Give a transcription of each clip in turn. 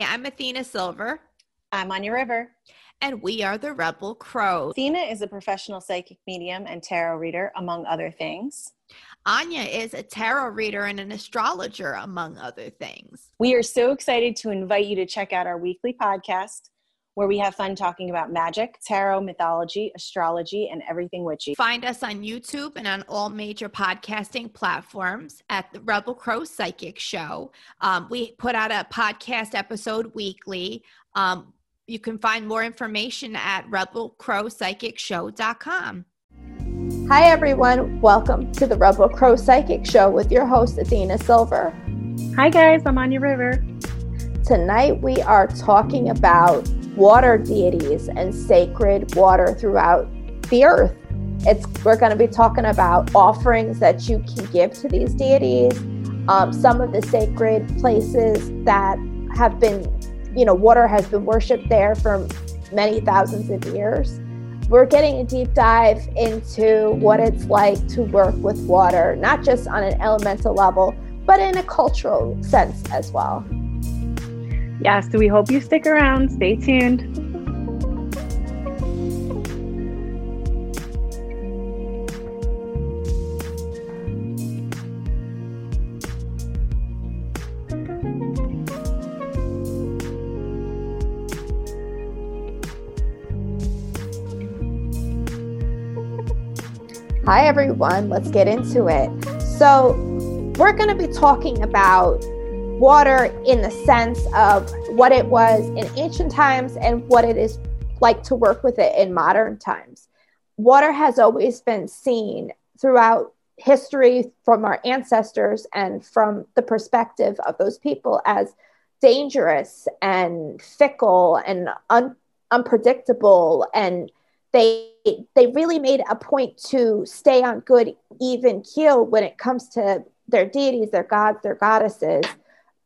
I'm Athena Silver. I'm Anja River. And we are the Rebel Crow. Athena is a professional psychic medium and tarot reader, among other things. Anja is a tarot reader and an astrologer, among other things. We are so excited to invite you to check out our weekly podcast where we have fun talking about magic, tarot, mythology, astrology, and everything witchy. Find us on YouTube and on all major podcasting platforms at the Rebel Crow Psychic Show. Um, we put out a podcast episode weekly. Um, you can find more information at rebelcrowpsychicshow.com. Hi, everyone. Welcome to the Rebel Crow Psychic Show with your host, Athena Silver. Hi, guys. I'm Anja River. Tonight, we are talking about water deities and sacred water throughout the earth. It's we're going to be talking about offerings that you can give to these deities, um, some of the sacred places that have been, you know, water has been worshipped there for many thousands of years. We're getting a deep dive into what it's like to work with water, not just on an elemental level, but in a cultural sense as well. Yeah, so we hope you stick around. Stay tuned. Hi, everyone. Let's get into it. So, we're going to be talking about water in the sense of what it was in ancient times and what it is like to work with it in modern times. Water has always been seen throughout history from our ancestors and from the perspective of those people as dangerous and fickle and un- unpredictable and they they really made a point to stay on good even keel when it comes to their deities their gods their goddesses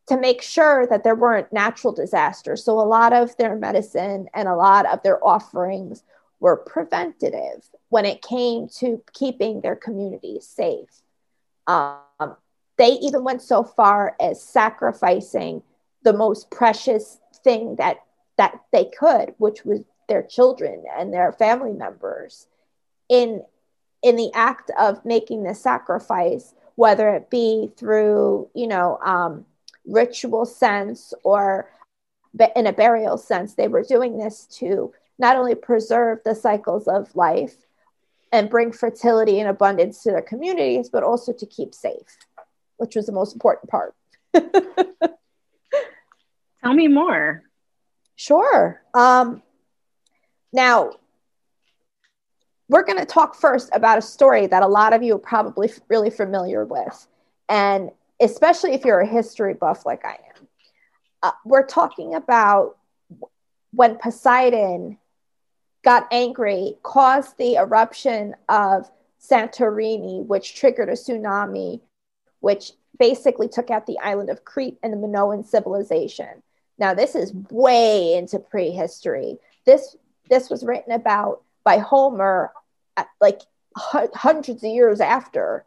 to make sure that there weren't natural disasters. So a lot of their medicine and a lot of their offerings were preventative when it came to keeping their communities safe. Um, they even went so far as sacrificing the most precious thing that that they could, which was their children and their family members, in in the act of making the sacrifice, whether it be through you know um, ritual sense or in a burial sense. They were doing this to not only preserve the cycles of life and bring fertility and abundance to their communities, but also to keep safe, which was the most important part. Tell me more. Sure. Um, now, we're going to talk first about a story that a lot of you are probably really familiar with. And especially if you're a history buff like I am. Uh, we're talking about when Poseidon got angry, caused the eruption of Santorini, which triggered a tsunami, which basically took out the island of Crete and the Minoan civilization. Now, this is way into prehistory. This this was written about by Homer, at, like hundreds of years after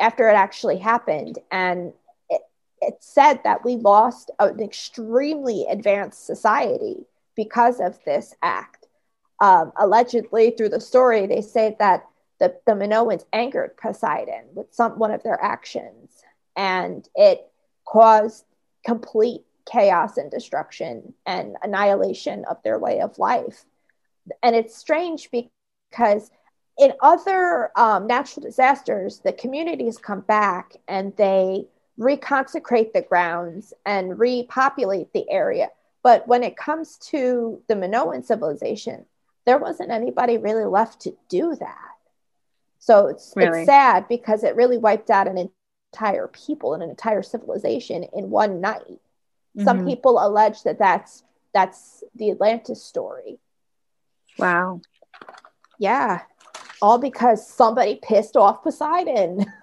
after it actually happened. And it, it said that we lost an extremely advanced society because of this act. Um, allegedly, through the story, they say that the, the Minoans angered Poseidon with some one of their actions, and it caused complete chaos and destruction and annihilation of their way of life. And it's strange because in other um, natural disasters, the communities come back and they reconsecrate the grounds and repopulate the area. But when it comes to the Minoan civilization, there wasn't anybody really left to do that. So it's, really? it's sad because it really wiped out an entire people and an entire civilization in one night. Mm-hmm. Some people allege that that's that's the Atlantis story. Wow. Yeah all because somebody pissed off Poseidon.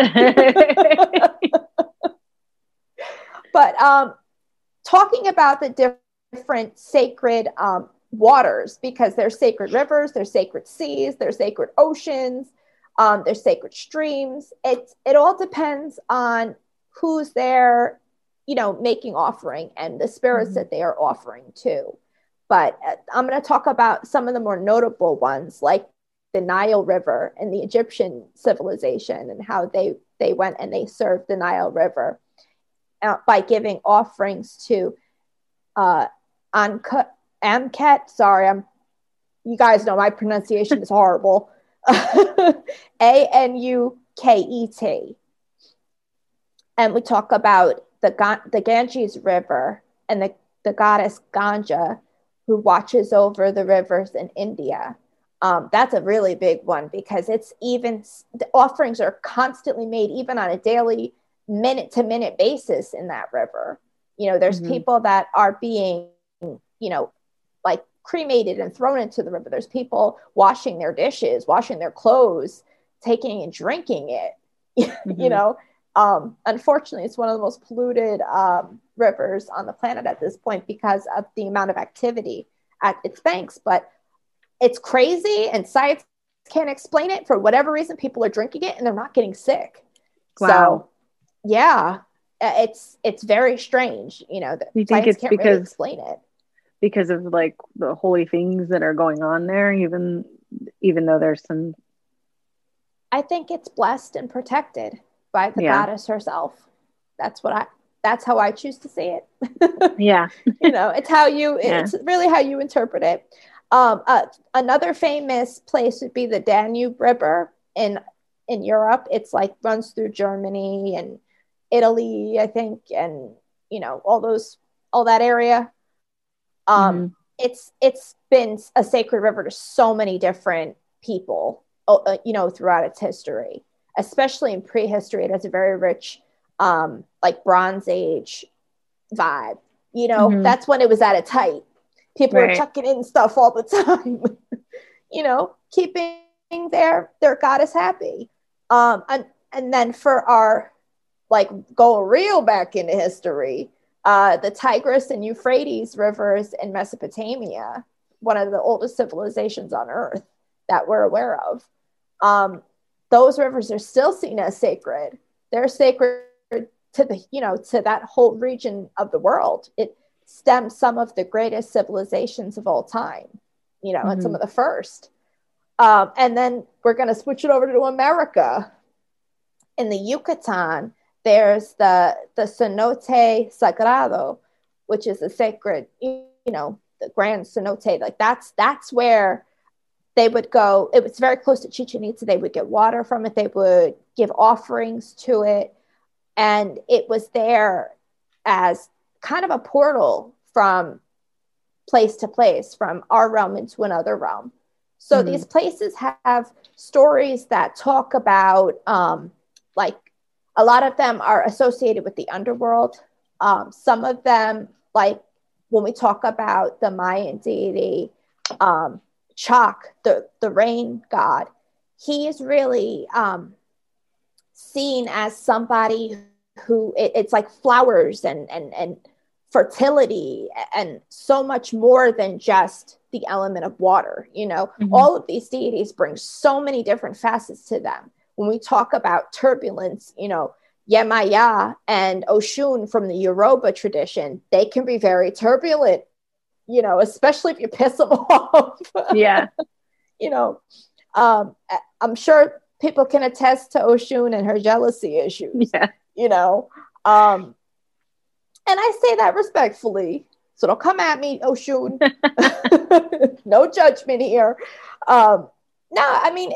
but um, talking about the different sacred um, waters, because there's sacred rivers, there's sacred seas, there's sacred oceans, um, there's sacred streams. It it all depends on who's there you know, making offering and the spirits Mhm. that they are offering to. But uh, I'm going to talk about some of the more notable ones, like the Nile River and the Egyptian civilization, and how they they went and they served the Nile River uh, by giving offerings to uh, Amket. Sorry, I'm. You guys know my pronunciation is horrible. A N U K E T. And we talk about the the Ganges River and the, the goddess Ganga, who watches over the rivers in India. Um, that's a really big one because it's even the offerings are constantly made, even on a daily, minute to minute basis in that river. You know, there's Mhm. people that are being, you know, like cremated and thrown into the river. There's people washing their dishes, washing their clothes, taking and drinking it. you Mhm. know, um, unfortunately, it's one of the most polluted um, rivers on the planet at this point because of the amount of activity at its banks. But it's crazy, and science can't explain it. For whatever reason, people are drinking it and they're not getting sick. Wow. So, yeah, uh, it's it's very strange. You know, that You think science it's can't really explain it. because of like the holy things that are going on there, even even though there's some I think it's blessed and protected by the Yeah. goddess herself. That's what I. That's how I choose to see it. yeah. you know, it's how you. Yeah. It's really how you interpret it. Um, uh, another famous place would be the Danube River in in Europe. It's like runs through Germany and Italy, I think, and you know all those all that area. Um, Mhm. it's it's been a sacred river to so many different people uh, uh, you know throughout its history especially in prehistory it has a very rich um like bronze age vibe you know Mhm. that's when it was at its height people Right. chucking in stuff all the time you know keeping their their goddess happy um and and then for our like go real back into history uh, the Tigris and Euphrates rivers in Mesopotamia, one of the oldest civilizations on earth that we're aware of. Um, those rivers are still seen as sacred. They're sacred to the, you know, to that whole region of the world. It stems some of the greatest civilizations of all time, you know, and some Mhm. of the first. Um, and then we're going to switch it over to America. In the Yucatan, there's the the cenote sagrado which is a sacred you know the grand cenote like that's that's where they would go it was very close to chichen itza they would get water from it they would give offerings to it and it was there as kind of a portal from place to place from our realm into another realm so Mhm. these places have stories that talk about um, like a lot of them are associated with the underworld. Um, some of them, like when we talk about the Mayan deity, um, Chak, the, the rain god, he is really um, seen as somebody who it, it's like flowers and, and, and fertility and so much more than just the element of water. You know, Mhm. all of these deities bring so many different facets to them when we talk about turbulence, you know, Yemaya and Oshun from the Yoruba tradition, they can be very turbulent, you know, especially if you piss them off. Yeah. you know, um, I'm sure people can attest to Oshun and her jealousy issues, Yeah. you know. Um, and I say that respectfully. So don't come at me, Oshun. no judgment here. Um, no, I mean,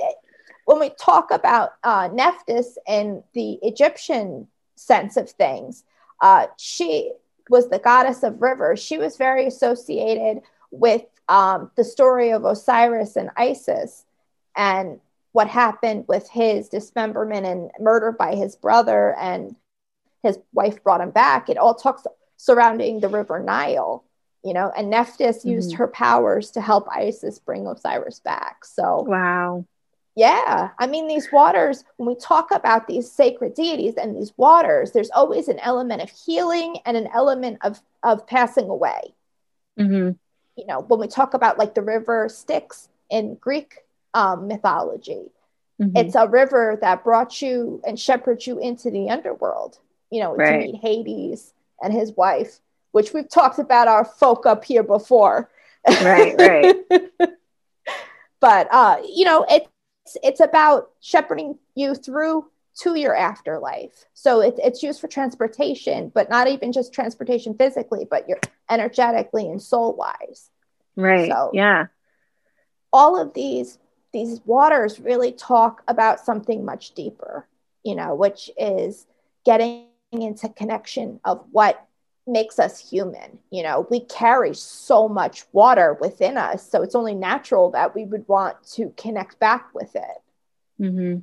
when we talk about uh, Nephthys and the Egyptian sense of things, uh, she was the goddess of rivers. She was very associated with um, the story of Osiris and Isis and what happened with his dismemberment and murder by his brother and his wife brought him back. It all talks surrounding the river Nile, you know, and Nephthys used Mhm. her powers to help Isis bring Osiris back. So, Wow. yeah, I mean, these waters, when we talk about these sacred deities and these waters, there's always an element of healing and an element of, of passing away. hmm You know, when we talk about like the river Styx in Greek um, mythology, hmm it's a river that brought you and shepherded you into the underworld, you know, Right. to meet Hades and his wife, which we've talked about our folk up here before. Right, right. but uh, you know, it's it's about shepherding you through to your afterlife. So it, it's used for transportation, but not even just transportation physically, but you're energetically and soul wise. Right. So yeah. All of these these waters really talk about something much deeper, you know, which is getting into connection of what makes us human. You know, we carry so much water within us. So it's only natural that we would want to connect back with it. Mm-hmm.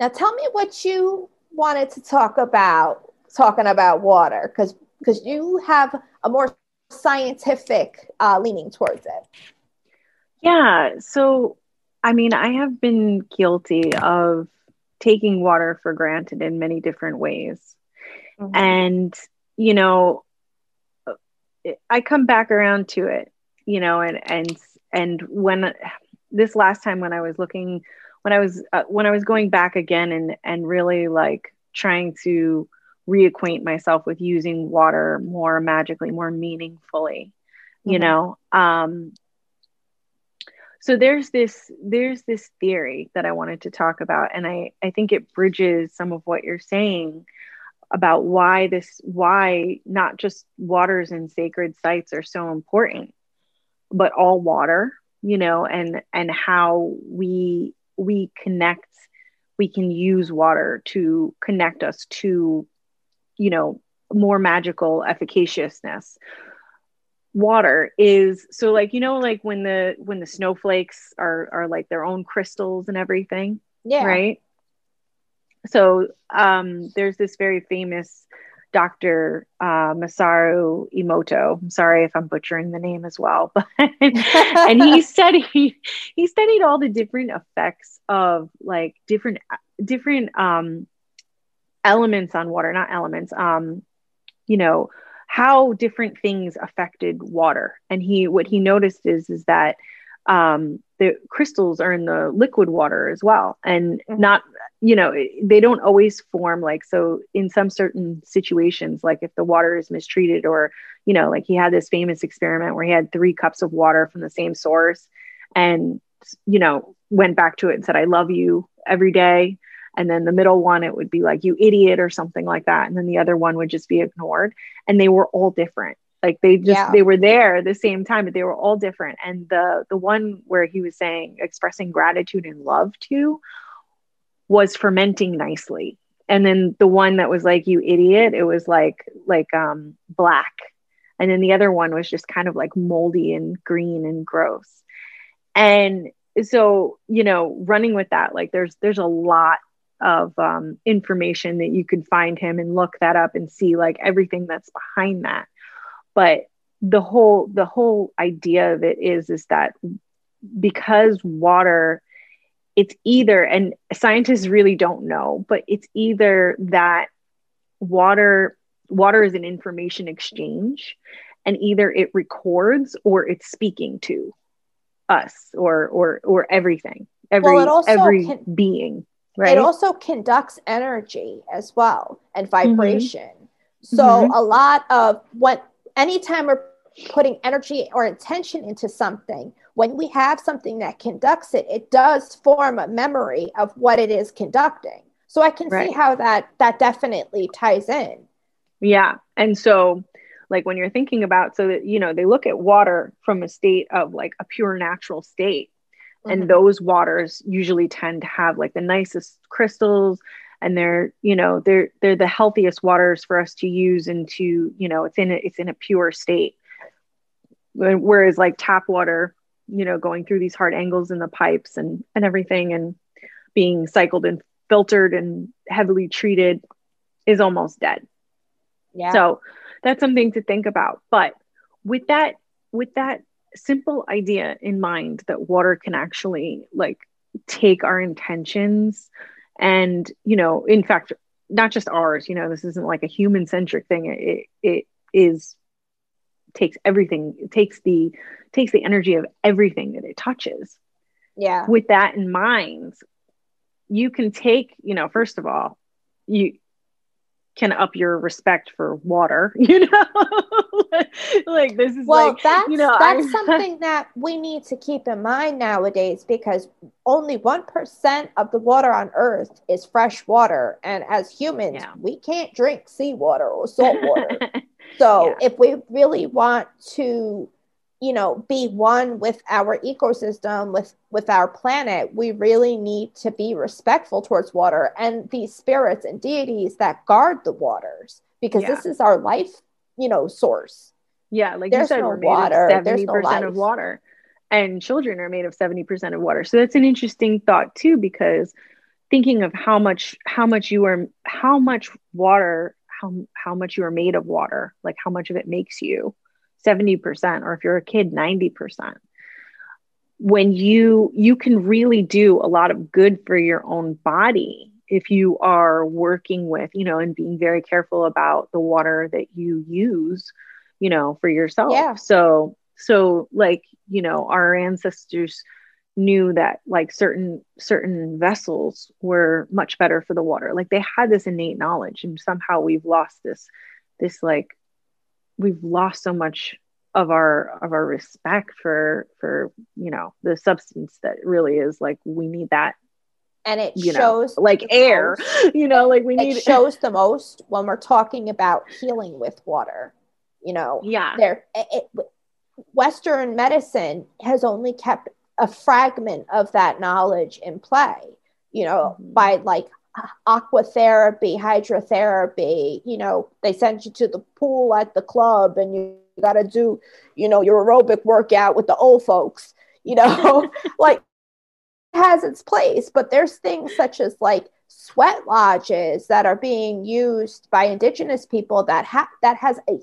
Now, tell me what you wanted to talk about, talking about water, because because you have a more scientific uh, leaning towards it. Yeah. So, I mean, I have been guilty of taking water for granted in many different ways. Mm-hmm. And, you know, I come back around to it, you know, and, and, and when this last time when I was looking, when I was, uh, when I was going back again and, and really like trying to reacquaint myself with using water more magically, more meaningfully, mm-hmm. you know, um, so there's this there's this theory that i wanted to talk about and i i think it bridges some of what you're saying about why this why not just waters and sacred sites are so important but all water you know and and how we we connect we can use water to connect us to you know more magical efficaciousness water is so like you know like when the when the snowflakes are are like their own crystals and everything yeah right so um there's this very famous Dr. Uh, Masaru Emoto. I'm sorry if I'm butchering the name as well, but and he studied he studied all the different effects of like different different um, elements on water, not elements. Um, you know, how different things affected water. And he what he noticed is is that um, the crystals are in the liquid water as well, and mm-hmm. not you know they don't always form like so in some certain situations like if the water is mistreated or you know like he had this famous experiment where he had three cups of water from the same source and you know went back to it and said i love you every day and then the middle one it would be like you idiot or something like that. And then the other one would just be ignored. And they were all different. Like they just yeah. they were there at the same time but they were all different. And the the one where he was saying expressing gratitude and love to was fermenting nicely. And then the one that was like you idiot it was like like um black. And then the other one was just kind of like moldy and green and gross. And so you know running with that like there's there's a lot of um, information that you could find him and look that up and see like everything that's behind that. But the whole the whole idea of it is is that because water it's either and scientists really don't know but it's either that water water is an information exchange and either it records or it's speaking to us or or or everything every well, every can, being Right. It also conducts energy as well and mm-hmm. vibration. Mm-hmm. So mm-hmm. a lot of what anytime we're putting energy or intention into something, when we have something that conducts it, it does form a memory of what it is conducting. So I can right. see how that that definitely ties in. Yeah. And so like when you're thinking about so that you know they look at water from a state of like a pure natural state mm-hmm. and those waters usually tend to have like the nicest crystals and they're you know they're they're the healthiest waters for us to use and to you know it's in a, it's in a pure state. Whereas like tap water you know going through these hard angles in the pipes and and everything and being cycled and filtered and heavily treated is almost dead. Yeah. So that's something to think about. But with that with that simple idea in mind that water can actually like take our intentions and you know in fact not just ours you know this isn't like a human centric thing. It it is takes everything it takes the takes the energy of everything that it touches. Yeah. With that in mind you can take you know first of all you can up your respect for water you know like this is well like that's you know that's I- something that we need to keep in mind nowadays because only 1% of the water on earth is fresh water and as humans Yeah. we can't drink seawater or salt water So Yeah. if we really want to, you know, be one with our ecosystem, with with our planet, we really need to be respectful towards water and these spirits and deities that guard the waters because Yeah. this is our life, you know, source. Yeah, like There's you said, no water, of there's no life. of water, and children are made of seventy percent of water. So that's an interesting thought too, because thinking of how much how much you are how much water how how much you are made of water, like how much of it makes you seventy percent, or if you're a kid, ninety percent. When you you can really do a lot of good for your own body if you are working with you know and being very careful about the water that you use you know for yourself Yeah. so so like you know our ancestors knew that like certain certain vessels were much better for the water like they had this innate knowledge and somehow we've lost this this like we've lost so much of our of our respect for for you know the substance that really is like we need that And it you know shows like air most- you know like we need it shows the most when we're talking about healing with water. You know, yeah there it, it- western medicine has only kept a fragment of that knowledge in play you know Mhm. by like aqua therapy hydrotherapy you know they send you to the pool at the club and you got to do you know your aerobic workout with the old folks you know like has its place but there's things such as like sweat lodges that are being used by indigenous people that have that has a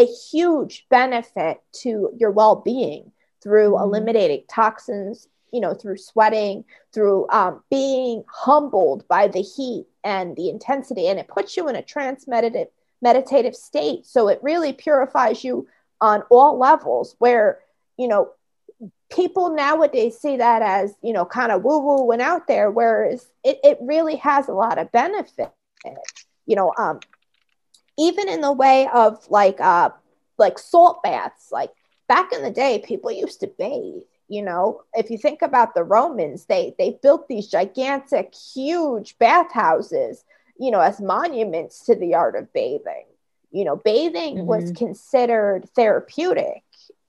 a huge benefit to your well-being through Mhm. eliminating toxins you know through sweating through um, being humbled by the heat and the intensity and it puts you in a trance meditative meditative state. So it really purifies you on all levels where you know people nowadays see that as you know kind of woo woo and out there whereas it, it really has a lot of benefit. You know um even in the way of like uh like salt baths like back in the day people used to bathe you know if you think about the romans they they built these gigantic huge bathhouses you know as monuments to the art of bathing. You know bathing was Mhm. considered therapeutic.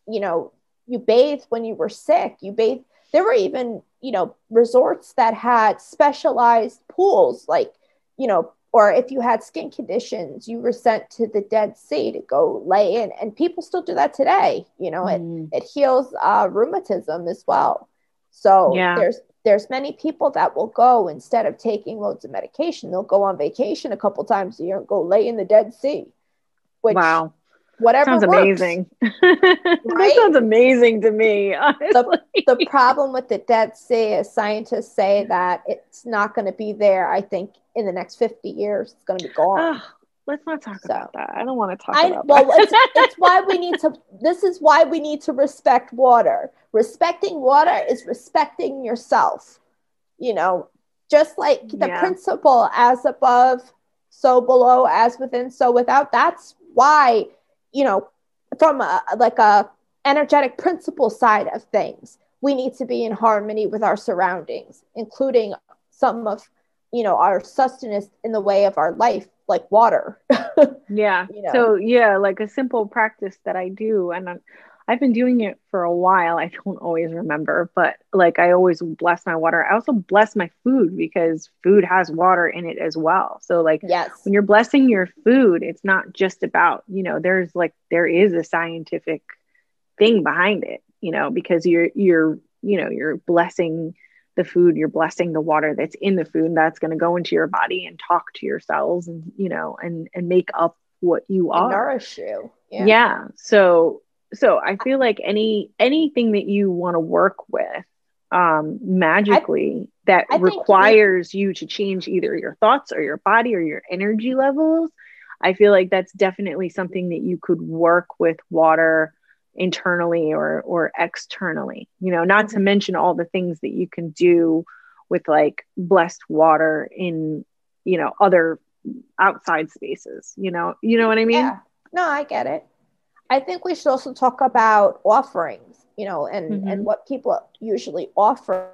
You know you bathed when you were sick. You bathed there were even you know resorts that had specialized pools like you know or if you had skin conditions you were sent to the dead sea to go lay in and people still do that today you know it Mm. it heals uh, rheumatism as well so Yeah. there's there's many people that will go instead of taking loads of medication they'll go on vacation a couple times a year and go lay in the dead sea which wow whatever sounds works. amazing that sounds amazing to me honestly. the problem with the Dead Sea is scientists say that it's not going to be there. I think in the next 50 years, it's going to be gone. Let's not talk So- about that i don't want to talk I about well, that it's, it's why we need to. This is why we need to respect water. Respecting water is respecting yourself. You know, just like the Yeah. principle as above, so below, as within, so without. That's why you know, from a, like a energetic principle side of things, we need to be in harmony with our surroundings, including some of you know our sustenance in the way of our life, like water. yeah you know. so yeah like a simple practice that i do and I'm, i've been doing it for a while i don't always remember but like i always bless my water i also bless my food because food has water in it as well so like yes. when you're blessing your food it's not just about you know there's like there is a scientific thing behind it you know because you're you're you know you're blessing the food you're blessing the water that's in the food that's going to go into your body and talk to your cells and you know and and make up what you and are nourish you. yeah. so so i feel like any anything that you want to work with um magically that I think we- requires you to change either your thoughts or your body or your energy levels i feel like that's definitely something that you could work with water internally or or externally you know not to Mhm. mention all the things that you can do with like blessed water in you know other outside spaces you know you know what i mean yeah. no i get it i think we should also talk about offerings you know and mm-hmm. and what people usually offer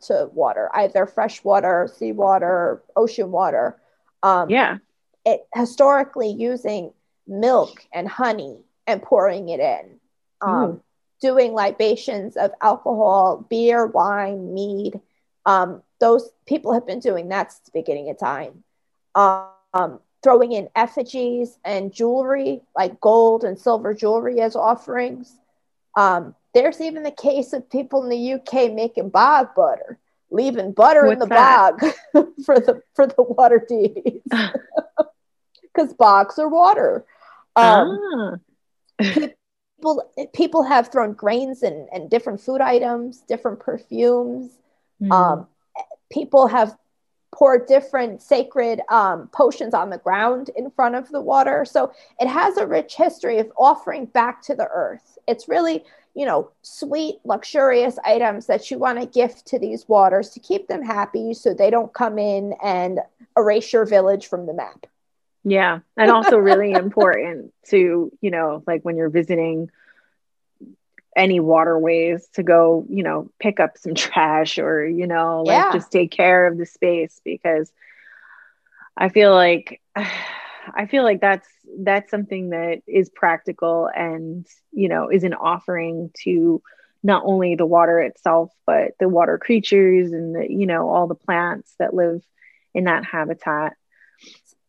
to water either fresh water seawater ocean water. Um, yeah. it historically using milk and honey and pouring it in um, doing libations of alcohol beer wine mead um, those people have been doing that since the beginning of time. Um, throwing in effigies and jewelry like gold and silver jewelry as offerings um, there's even the case of people in the uk making bog butter leaving butter What's in the that? bog for the for the water deities because bogs are water um, ah. people people have thrown grains and, and different food items different perfumes mm. um, people have poured different sacred um, potions on the ground in front of the water. So it has a rich history of offering back to the earth. It's really, you know, sweet, luxurious items that you want to gift to these waters to keep them happy so they don't come in and erase your village from the map. Yeah. And also really important to, you know, like when you're visiting any waterways to go, you know, pick up some trash or, you know, like yeah. just take care of the space because I feel like I feel like that's that's something that is practical and, you know, is an offering to not only the water itself, but the water creatures and the, you know, all the plants that live in that habitat.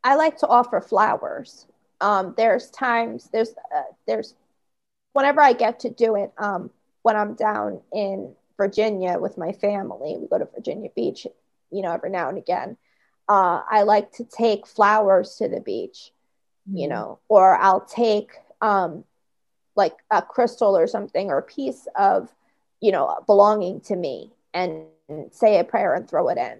I like to offer flowers. Um, there's times there's uh, there's whenever I get to do it, um, when I'm down in Virginia with my family, we go to Virginia Beach, you know, every now and again. Uh, I like to take flowers to the beach, mm-hmm. you know, or I'll take um, like a crystal or something or a piece of, you know, belonging to me and say a prayer and throw it in.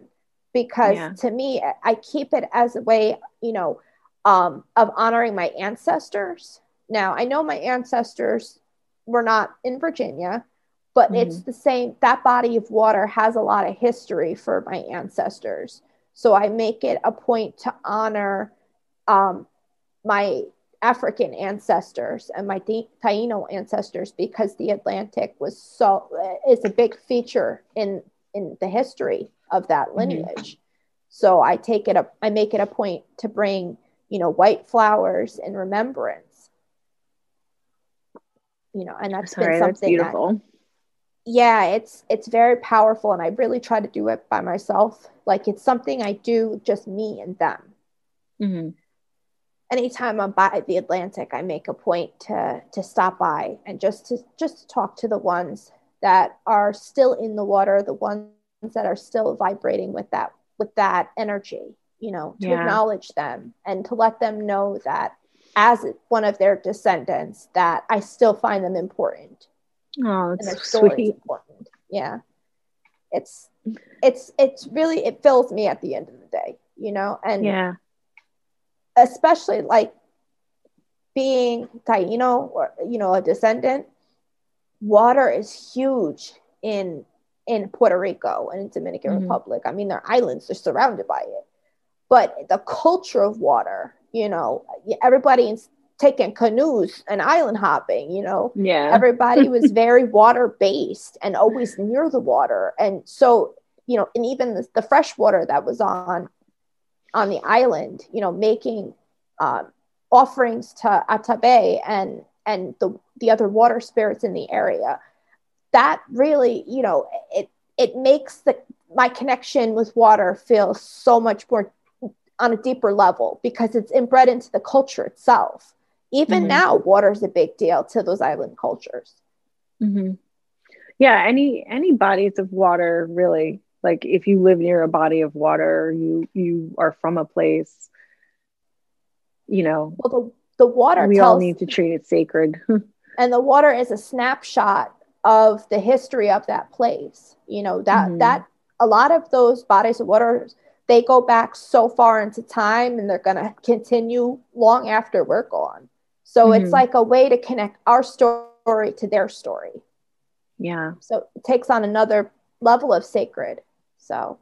Because yeah. to me, I keep it as a way, you know, um, of honoring my ancestors now, I know my ancestors were not in Virginia, but mm-hmm. it's the same. That body of water has a lot of history for my ancestors. So I make it a point to honor um, my African ancestors and my Taino ancestors because the Atlantic was so it's a big feature in in the history of that mm-hmm. lineage. Mm-hmm. So I take it up I make it a point to bring, you know, white flowers in remembrance you know, and that's Sorry, been something that's beautiful. That, yeah, it's it's very powerful, and I really try to do it by myself. Like it's something I do just me and them. Mm-hmm. Anytime I'm by the Atlantic, I make a point to to stop by and just to just to talk to the ones that are still in the water, the ones that are still vibrating with that with that energy. You know, to yeah. acknowledge them and to let them know that as one of their descendants that I still find them important. Oh, that's so sweet. Important. Yeah. It's it's it's really it fills me at the end of the day, you know, and yeah, especially like being Taino or you know a descendant, water is huge in in Puerto Rico and in Dominican mm-hmm. Republic. I mean, they're islands; they're surrounded by it. But the culture of water you know, everybody's taking canoes and island hopping, you know. Yeah. Everybody was very water based and always near the water. And so, you know, and even the, the fresh water that was on on the island, you know, making um, offerings to Atabey and and the the other water spirits in the area. That really, you know, it it makes the my connection with water feel so much more on a deeper level because it's inbred into the culture itself. Even mm-hmm. now, water is a big deal to those island cultures. Mm-hmm. Yeah, any any bodies of water really. Like if you live near a body of water, you you are from a place. You know, well, the the water. We tells, all need to treat it sacred. and the water is a snapshot of the history of that place. You know that mm-hmm. that a lot of those bodies of water they go back so far into time and they're going to continue long after we're gone. So mm-hmm. it's like a way to connect our story to their story. Yeah. So it takes on another level of sacred. So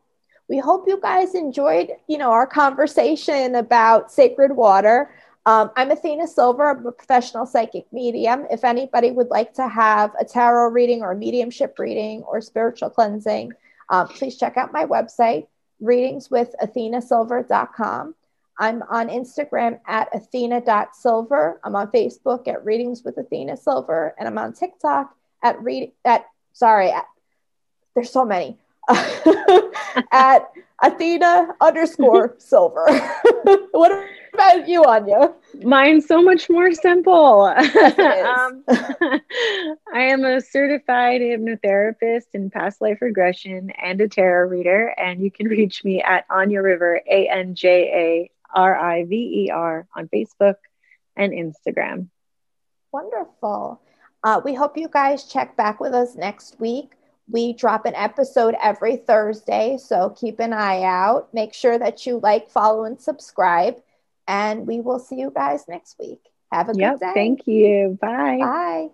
we hope you guys enjoyed, you know, our conversation about sacred water. Um, I'm Athena Silver. I'm a professional psychic medium. If anybody would like to have a tarot reading or a mediumship reading or spiritual cleansing, um, please check out my website, readingswithathenasilver.com. I'm on Instagram at athena.silver. I'm on Facebook at Readings with Athena Silver. And I'm on TikTok at read at sorry, at, there's so many. at Athena underscore silver. what about you, Anja? Mine's so much more simple. um, I am a certified hypnotherapist in past life regression and a tarot reader, and you can reach me at Anja River, A N J A R I V E R, on Facebook and Instagram. Wonderful. Uh, we hope you guys check back with us next week. We drop an episode every Thursday, so keep an eye out. Make sure that you like, follow, and subscribe. And we will see you guys next week. Have a yep, good day. Thank you. Bye. Bye.